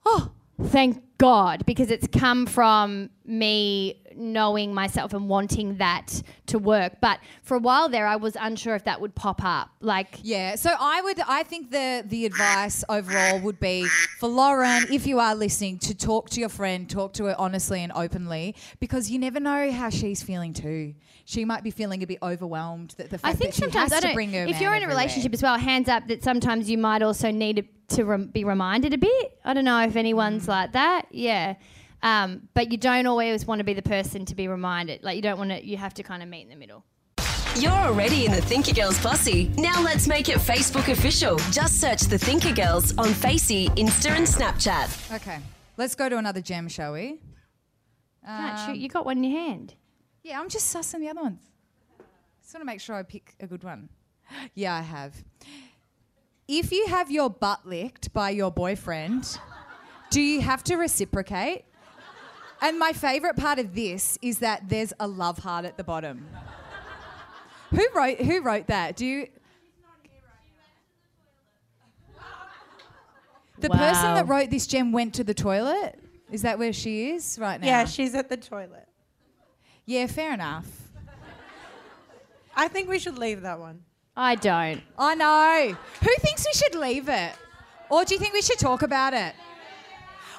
oh, thank God, because it's come from me knowing myself and wanting that to work. But for a while there, I was unsure if that would pop up. Like, Yeah, so I would I think the the advice overall would be for Lauren, if you are listening, to talk to your friend, talk to her honestly and openly, because you never know how she's feeling too. She might be feeling a bit overwhelmed that the fact I think that she sometimes has I to don't. bring her If you're in a everywhere. relationship as well, hands up that sometimes you might also need to, to rem- be reminded a bit. I don't know if Mm. anyone's like that. Yeah. Um, but you don't always want to be the person to be reminded. Like you don't want to. You have to kind of meet in the middle. You're already in the Thinker Girls posse. Now let's make it Facebook official. Just search the Thinker Girls on Facey, Insta, and Snapchat. Okay, let's go to another gem, shall we? Can't Um, shoot. You got one in your hand. Yeah, I'm just sussing the other ones. Just want to make sure I pick a good one. Yeah, I have. If you have your butt licked by your boyfriend, do you have to reciprocate? And my favourite part of this is that there's a love heart at the bottom. who wrote Who wrote that? Do you? The person that wrote this gem went to the toilet. Is that where she is right now? Yeah, she's at the toilet. Yeah, fair enough. I think we should leave that one. I don't. I know. Who thinks we should leave it? Or do you think we should talk about it?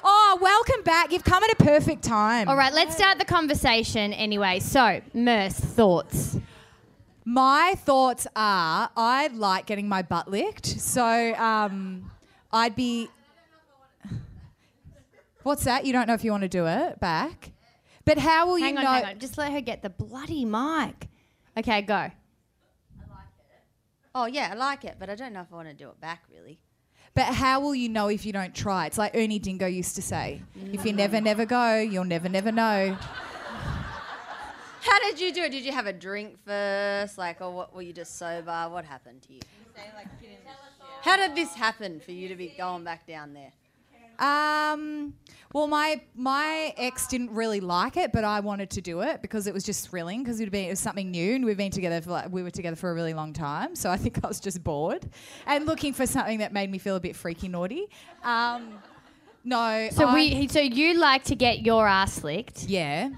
Oh, welcome back. You've come at a perfect time. All right, let's start the conversation anyway. So, Merce, thoughts? My thoughts are I like getting my butt licked. So um, I'd be. What's that? You don't know if you want to do it back? But how will hang you on, know? hang on. Just let her get the bloody mic. Okay, go. Oh yeah, I like it, but I don't know if I want to do it back really. But how will you know if you don't try? It's like Ernie Dingo used to say if you never, never go, you'll never, never know. How did you do it? Did you have a drink first? Like, or what, were you just sober? What happened to you? How did this happen for you to be going back down there? Um, well, my my ex didn't really like it, but I wanted to do it because it was just thrilling because it, it was something new, and we've been together for like, we were together for a really long time. So I think I was just bored and looking for something that made me feel a bit freaky naughty. Um, no, So I- we, so you like to get your ass licked? Yeah.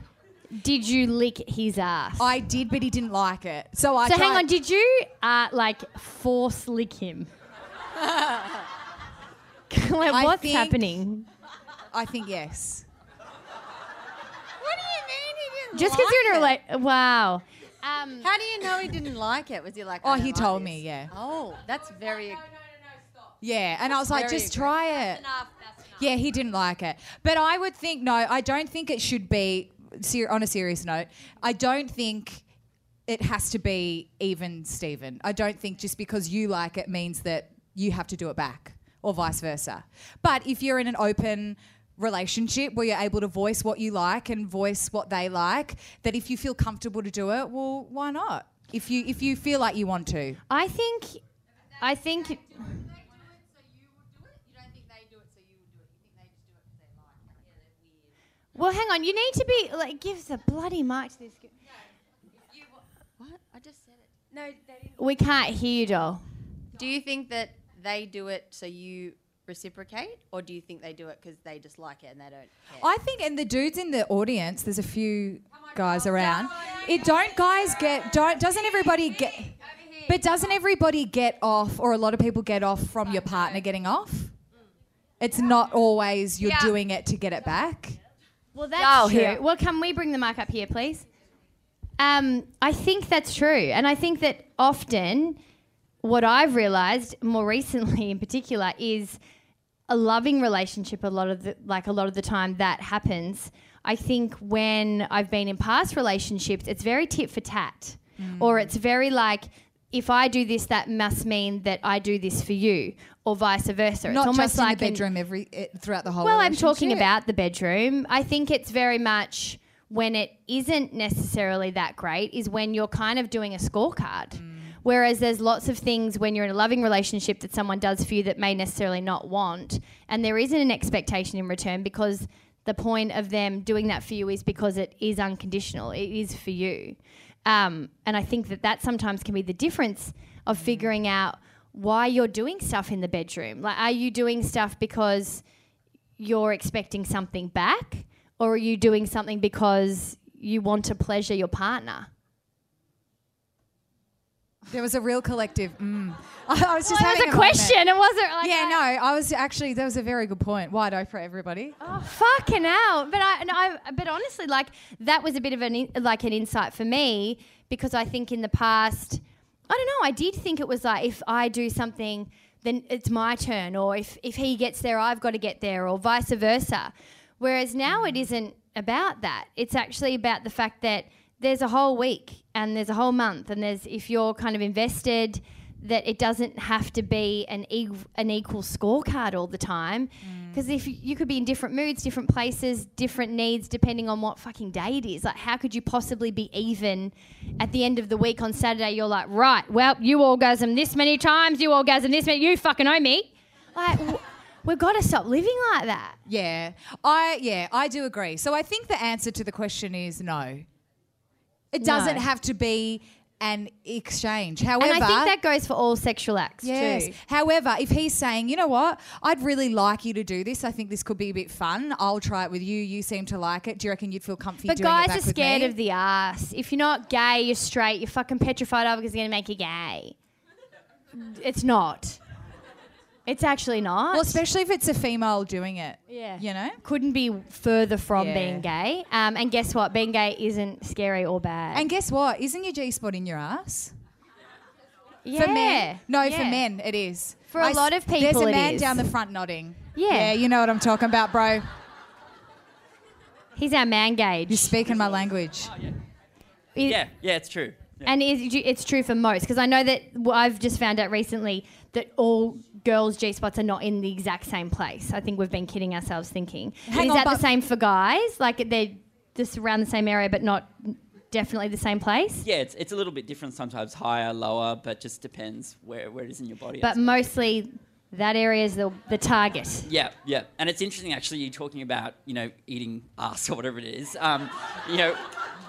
Did you lick his ass? I did, but he didn't like it. So I so hang on, did you uh, like force lick him? like, I what's think- happening? I think yes. What do you mean he didn't Just because like you're in a it? rela- wow. Um, How do you know he didn't like it? Was he like? Oh, he like told this? me, yeah. Oh, that's very. Yeah, and I was like, very just try it. Yeah, he didn't like it. But I would think, no, I don't think it should be, ser- on a serious note, I don't think it has to be even Stephen. I don't think just because you like it means that you have to do it back or vice versa. But if you're in an open relationship where you're able to voice what you like and voice what they like, that if you feel comfortable to do it, well, why not? If you if you feel like you want to. I think, I think. Well, hang on. You need to be like give the bloody mic to this. g- What? I just said it. No, they didn't. We can't hear you, doll. Do you think that they do it so you reciprocate, or do you think they do it because they just like it and they don't care? I think, and the dudes in the audience, there's a few guys around. It don't guys get don't doesn't everybody get? But doesn't everybody get off, or a lot of people get off from your partner getting off? It's not always you're Yeah. doing it to get it back. Well, that's Oh, true. here. Well, can we bring the mic up here, please? Um, I think that's true, and I think that often what I've realised more recently, in particular, is a loving relationship. A lot of the like a lot of the time that happens. I think when I've been in past relationships, it's very tit for tat, mm. or it's very like. If I do this, that must mean that I do this for you, or vice versa. not it's almost just in like the an- bedroom every it, throughout the whole. well, I'm talking about the bedroom. I think it's very much when it isn't necessarily that great is when you're kind of doing a scorecard. Mm. Whereas there's lots of things when you're in a loving relationship that someone does for you that may necessarily not want, and there isn't an expectation in return because the point of them doing that for you is because it is unconditional. It is for you. Um, and I think that that sometimes can be the difference of figuring out why you're doing stuff in the bedroom. Like, are you doing stuff because you're expecting something back, or are you doing something because you want to pleasure your partner? There was a real collective. Mm. I, I was just Well, it was having a question. moment. It wasn't like yeah, no. I was actually. That was a very good point. Wide open for everybody. Oh, fucking hell! But I, and I, but honestly, like that was a bit of an in, like an insight for me because I think in the past, I don't know, I did think it was like if I do something, then it's my turn, or if if he gets there, I've got to get there, or vice versa. Whereas now it isn't about that. It's actually about the fact that there's a whole week and there's a whole month, and there's if you're kind of invested that it doesn't have to be an, eq- an equal scorecard all the time. Mm. Because if you, you could be in different moods, different places, different needs, depending on what fucking day it is. Like, how could you possibly be even at the end of the week on Saturday? You're like, right, well, you orgasm this many times, you orgasm this many, you fucking owe me. Like, w- we've got to stop living like that. Yeah, I yeah, I do agree. So I think the answer to the question is no. It doesn't No. have to be an exchange. However, and I think that goes for all sexual acts Yes. too. However, if he's saying, you know what, I'd really like you to do this. I think this could be a bit fun. I'll try it with you. You seem to like it. Do you reckon you'd feel comfy But doing it guys back are with scared me? of the ass. If you're not gay, you're straight, you're fucking petrified of it because it's going to make you gay. It's not. It's actually not. Well, especially if it's a female doing it. Yeah. You know? Couldn't be further from Yeah. being gay. Um, and guess what? Being gay isn't scary or bad. And guess what? Isn't your G spot in your ass? yeah. For men? No, for Yeah. men it is. For a I s- lot of people. There's people, a it man is. down the front nodding. Yeah. Yeah, you know what I'm talking about, bro. He's our man gauge. You're speaking my language. yeah, yeah, it's true. Yeah. And is, it's true for most because I know that well, I've just found out recently that all girls' G spots are not in the exact same place. I think we've been kidding ourselves thinking. Hang is on, that the same for guys? Like they're just around the same area, but not definitely the same place. Yeah, it's, it's a little bit different sometimes, higher, lower, but just depends where, where it is in your body. But mostly that area is the the target. yeah, yeah. And it's interesting actually you talking about, you know, eating ass or whatever it is. Um, you know,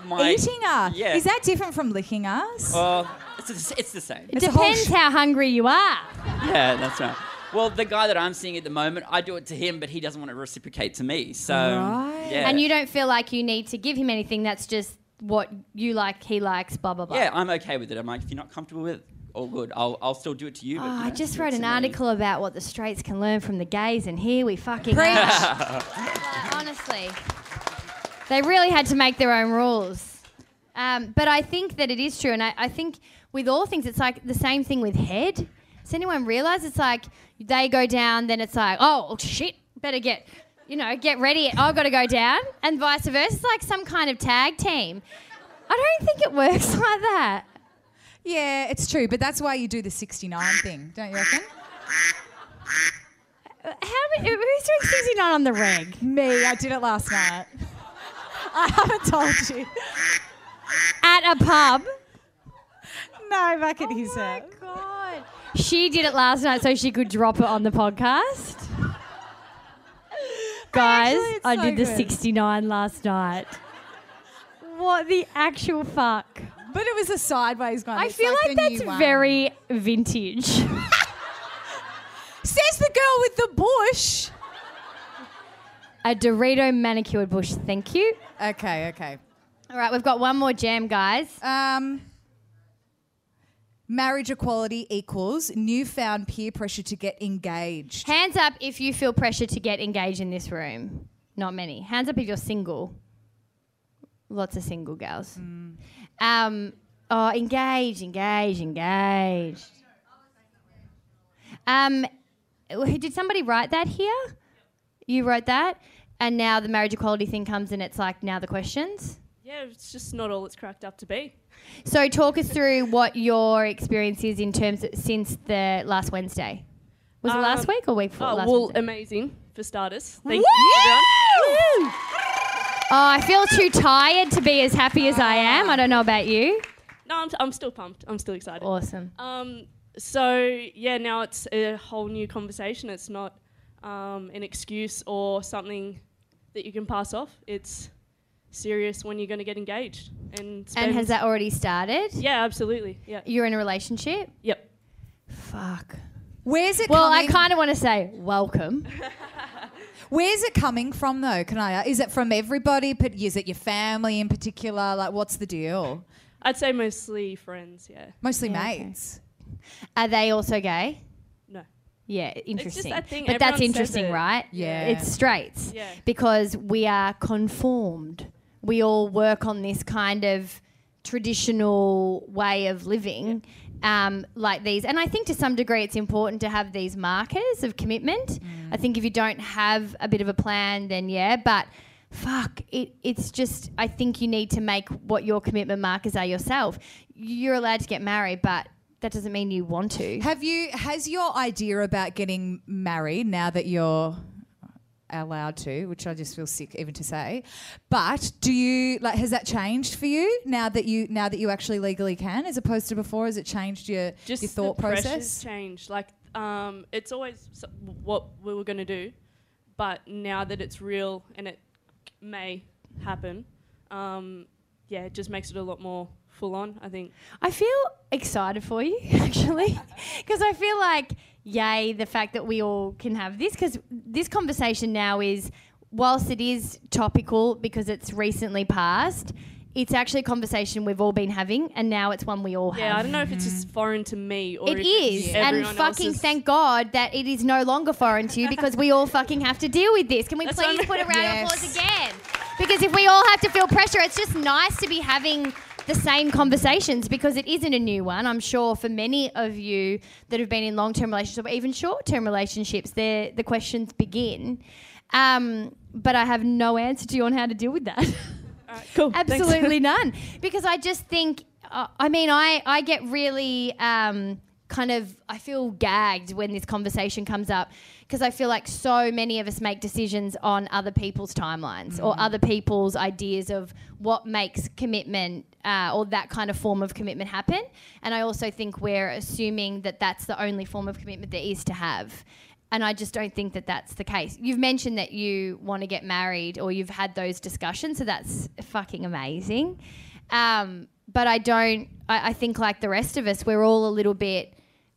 my Eating us. Yeah. Is that different from licking us? Well, it's, it's the same. It depends how hungry you are. Yeah, that's right. Well, the guy that I'm seeing at the moment, I do it to him, but he doesn't want to reciprocate to me. So, yeah. And you don't feel like you need to give him anything. That's just what you like, he likes, blah blah blah. Yeah, I'm okay with it. I'm like, if you're not comfortable with it, all good. I'll, I'll still do it to you. But, Oh, you I know, just do it wrote to an me. article about what the straights can learn from the gays, and here we fucking Preach. Like, honestly, they really had to make their own rules. Um, but I think that it is true, and I, I think with all things, it's like the same thing with head. Does anyone realize it's like they go down, then it's like, oh shit, better get, you know, get ready. I've got to go down, and vice versa. It's like some kind of tag team. I don't think it works like that. Yeah, it's true, but that's why you do the 69 thing, don't you reckon? How many, who's doing 69 on the reg? Me, I did it last night. I haven't told you. At a pub. No, back at Oh his house. God. She did it last night so she could drop it on the podcast. Guys, it's I so did the good. 69 last night. What the actual fuck? But it was a sideways one. I It's feel like, the that's one. very vintage. Says the girl with the bush. A Dorito manicured bush, thank you. Okay, okay. All right, we've got one more jam, guys. Um, marriage equality equals newfound peer pressure to get engaged. Hands up if you feel pressure to get engaged in this room. Not many. Hands up if you're single. Lots of single girls. Um, oh, engage, engage, engage. Um, did somebody write that here? You wrote that, and now the marriage equality thing comes, and it's like now the questions. Yeah, it's just not all it's cracked up to be. So talk us through what your experience is in terms of since the last Wednesday. Was it last Um, week or week before? Oh, last well, Wednesday? amazing for starters. Thank Woo! you, everyone. Oh, I feel too tired to be as happy as I am. I don't know about you. No, I'm, I'm still pumped. I'm still excited. Awesome. Um, so yeah, now it's a whole new conversation. It's not um, an excuse or something that you can pass off. It's serious when you're going to get engaged. And And has that already started? Yeah, absolutely. Yeah. You're in a relationship? Yep. Fuck. Where's it Well, I kind of want to say welcome. Where's it coming from though? Can I? Is it from everybody? But is it your family in particular? Like, what's the deal? I'd say mostly friends. Yeah. Mostly Yeah, okay. mates. Are they also gay? Yeah, interesting. that but that's interesting, right? Yeah. It's straights. Yeah. Because we are conformed. We all work on this kind of traditional way of living. Um, like these, and I think to some degree it's important to have these markers of commitment. I think if you don't have a bit of a plan, then yeah, but fuck, it, it's just, I think you need to make what your commitment markers are yourself. You're allowed to get married, but that doesn't mean you want to. Have you? Has your idea about getting married now that you're allowed to, which I just feel sick even to say, but do you like? Has that changed for you now that you now that you actually legally can, as opposed to before? Has it changed your Just your thought the pressure's process? changed. Like, um, it's always so- what we were going to do, but now that it's real and it may happen, um, yeah, it just makes it a lot more full on. I think. I feel excited for you, actually, because I feel like, yay, the fact that we all can have this, because this conversation now is, whilst it is topical because it's recently passed, it's actually a conversation we've all been having, and now it's one we all Yeah, have. Yeah, I don't know if it's just mm-hmm. foreign to me or It if is, it's and fucking thank God that it is no longer foreign to you because we all fucking have to deal with this. Can we That's please put a round Yes. of applause again? Because if we all have to feel pressure, it's just nice to be having the same conversations because it isn't a new one. I'm sure for many of you that have been in long-term relationships or even short-term relationships, the the questions begin. Um, but I have no answer to you on how to deal with that. cool. Absolutely none. Because I just think, uh, I mean, I, I get really um, kind of, I feel gagged when this conversation comes up because I feel like so many of us make decisions on other people's timelines or other people's ideas of what makes commitment uh, or that kind of form of commitment happen. And I also think we're assuming that that's the only form of commitment there is to have. And I just don't think that that's the case. You've mentioned that you want to get married or you've had those discussions, so that's fucking amazing. Um, but I don't, I, I think like the rest of us, we're all a little bit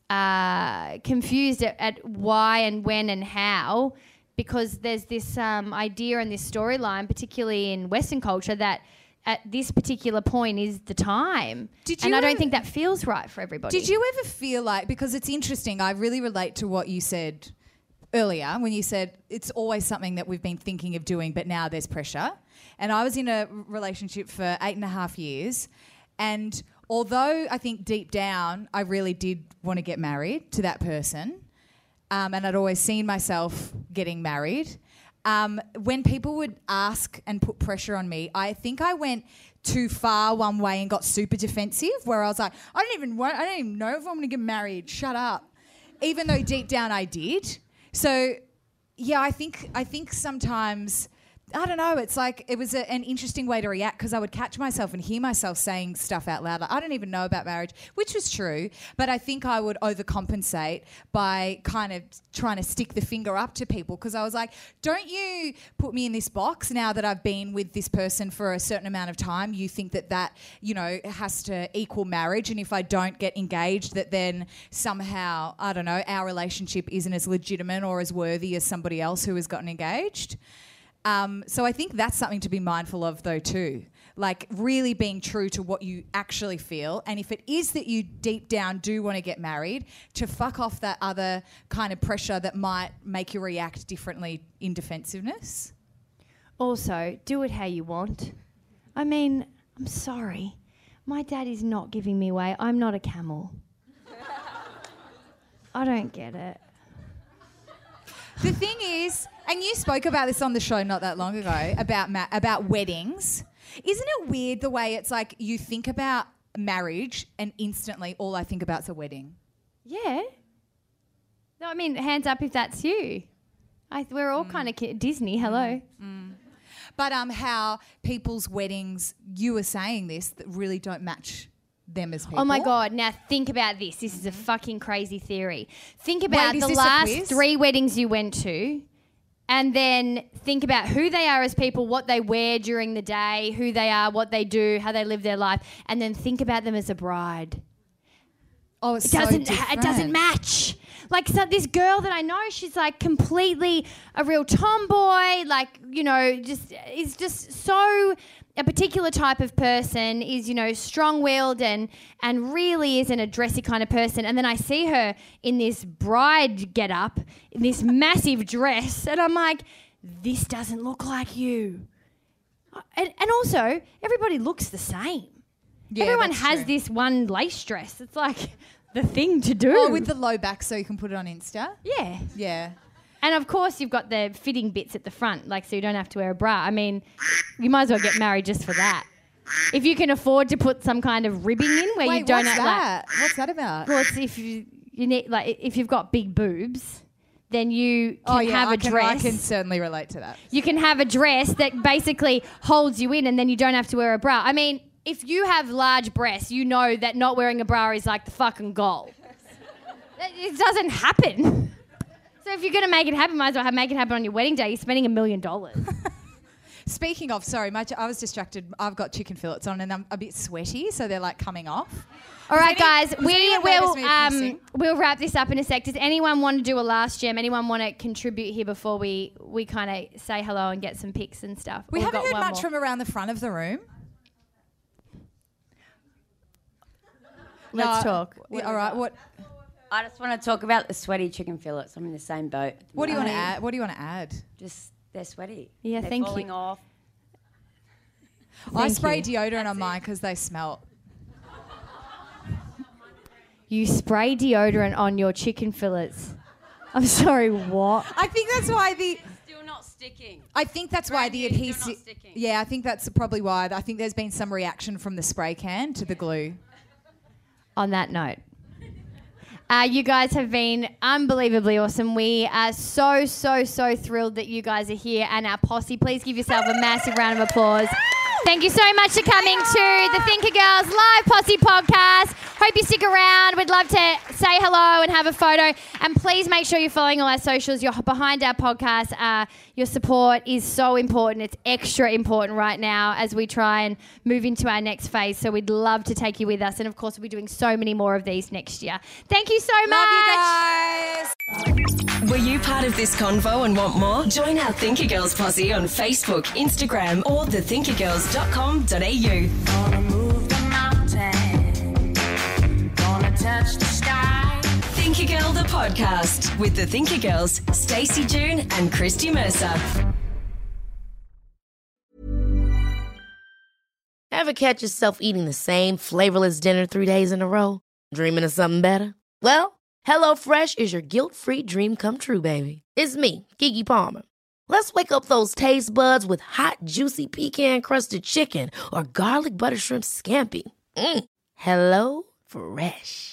uh, confused at, at why and when and how because there's this um, idea and this storyline, particularly in Western culture, that at this particular point is the time. Did you and I don't ever- think that feels right for everybody. Did you ever feel like because it's interesting? I really relate to what you said earlier when you said it's always something that we've been thinking of doing, but now there's pressure. And I was in a relationship for eight and a half years, and although I think deep down I really did want to get married to that person, um, and I'd always seen myself getting married. Um, when people would ask and put pressure on me, I think I went too far one way and got super defensive. Where I was like, I don't even want, I don't even know if I'm going to get married. Shut up. Even though deep down I did. So, yeah, I think I think sometimes I don't know. It's like it was a, an interesting way to react because I would catch myself and hear myself saying stuff out loud. Like, I don't even know about marriage, which was true. But I think I would overcompensate by kind of trying to stick the finger up to people because I was like, don't you put me in this box now that I've been with this person for a certain amount of time? You think that that, you know, has to equal marriage. And if I don't get engaged, that then somehow, I don't know, our relationship isn't as legitimate or as worthy as somebody else who has gotten engaged. Um, so I think that's something to be mindful of, though, too. Like really being true to what you actually feel. And if it is that you deep down do want to get married, to fuck off that other kind of pressure that might make you react differently in defensiveness. Also, do it how you want. I mean, I'm sorry. My dad is not giving me away. I'm not a camel. I don't get it. The thing is, and you spoke about this on the show not that long ago about ma- about weddings. Isn't it weird the way it's like you think about marriage and instantly all I think about is a wedding? Yeah. No, I mean, hands up if that's you. I, we're Mm. all kind of ki- Disney. Hello. But um, how people's weddings, you were saying this, that really don't match them as people. Oh my god! Now think about this. This is a mm-hmm. fucking crazy theory. Think about Wait, the last three weddings you went to, and then think about who they are as people, what they wear during the day, who they are, what they do, how they live their life, and then think about them as a bride. Oh, it's it so doesn't. it doesn't match. Like so, this girl that I know, she's like completely a real tomboy. Like you know, just is just so a particular type of person. Is you know strong-willed and and really isn't a dressy kind of person. And then I see her in this bride get-up, in this massive dress, and I'm like, this doesn't look like you. And, and also, everybody looks the same. Yeah, Everyone has true. this one lace dress. It's like the thing to do. Oh, with the low back so you can put it on Insta? yeah. Yeah. And of course, you've got the fitting bits at the front, like so you don't have to wear a bra. I mean, you might as well get married just for that. If you can afford to put some kind of ribbing in where Wait, you don't what's have that? what's that about? well, it's if you you need like if you've got big boobs, then you can oh yeah, have I a can, dress. I can certainly relate to that. you can have a dress that basically holds you in and then you don't have to wear a bra. I mean, if you have large breasts, you know that not wearing a bra is like the fucking goal. it doesn't happen. So if you're going to make it happen, might as well make it happen on your wedding day. You're spending a million dollars. Speaking of, sorry, my ch- I was distracted. I've got chicken fillets on and I'm a bit sweaty, so they're like coming off. All right, guys, we will um, we'll wrap this up in a sec. Does anyone want to do a last gem? Anyone want to contribute here before we we kind of say hello and get some pics and stuff? We We've haven't got heard one much more. from around the front of the room. Let's No, talk. yeah, all right. What I just want to talk about the sweaty chicken fillets. I'm in the same boat. What do you want to add? What do you want to add? Just they're sweaty. Yeah, they're thank you. falling off. I Thank spray you. deodorant on mine because they smell. You spray deodorant on your chicken fillets. I'm sorry, what? I think that's why the. Still not sticking. I think that's why the new, still not adhesive. sticking. Yeah, I think that's probably why. I think there's been some reaction from the spray can to the glue. On that note, uh, you guys have been unbelievably awesome. We are so, so, so thrilled that you guys are here and our posse. Please give yourself a massive round of applause. Thank you so much for coming to the Thinker Girls Live Posse podcast. Hope you stick around. We'd love to say hello and have a photo. And please make sure you're following all our socials. You're behind our podcast. Uh, your support is so important. It's extra important right now as we try and move into our next phase. So we'd love to take you with us. And of course, we'll be doing so many more of these next year. Thank you so much. Love you guys. Were you part of this convo and want more? Join our Thinker Girls posse on Facebook, Instagram, or thethinkergirls.com.au. Gonna move the mountain. Gonna touch the sky. Thinker Girl, the podcast with the Thinker Girls, Stacey June and Christy Mercer. Ever catch yourself eating the same flavorless dinner three days in a row? Dreaming of something better? Well, HelloFresh is your guilt-free dream come true, baby. It's me, Keke Palmer. Let's wake up those taste buds with hot, juicy pecan-crusted chicken or garlic butter shrimp scampi. Mm. Hello Fresh.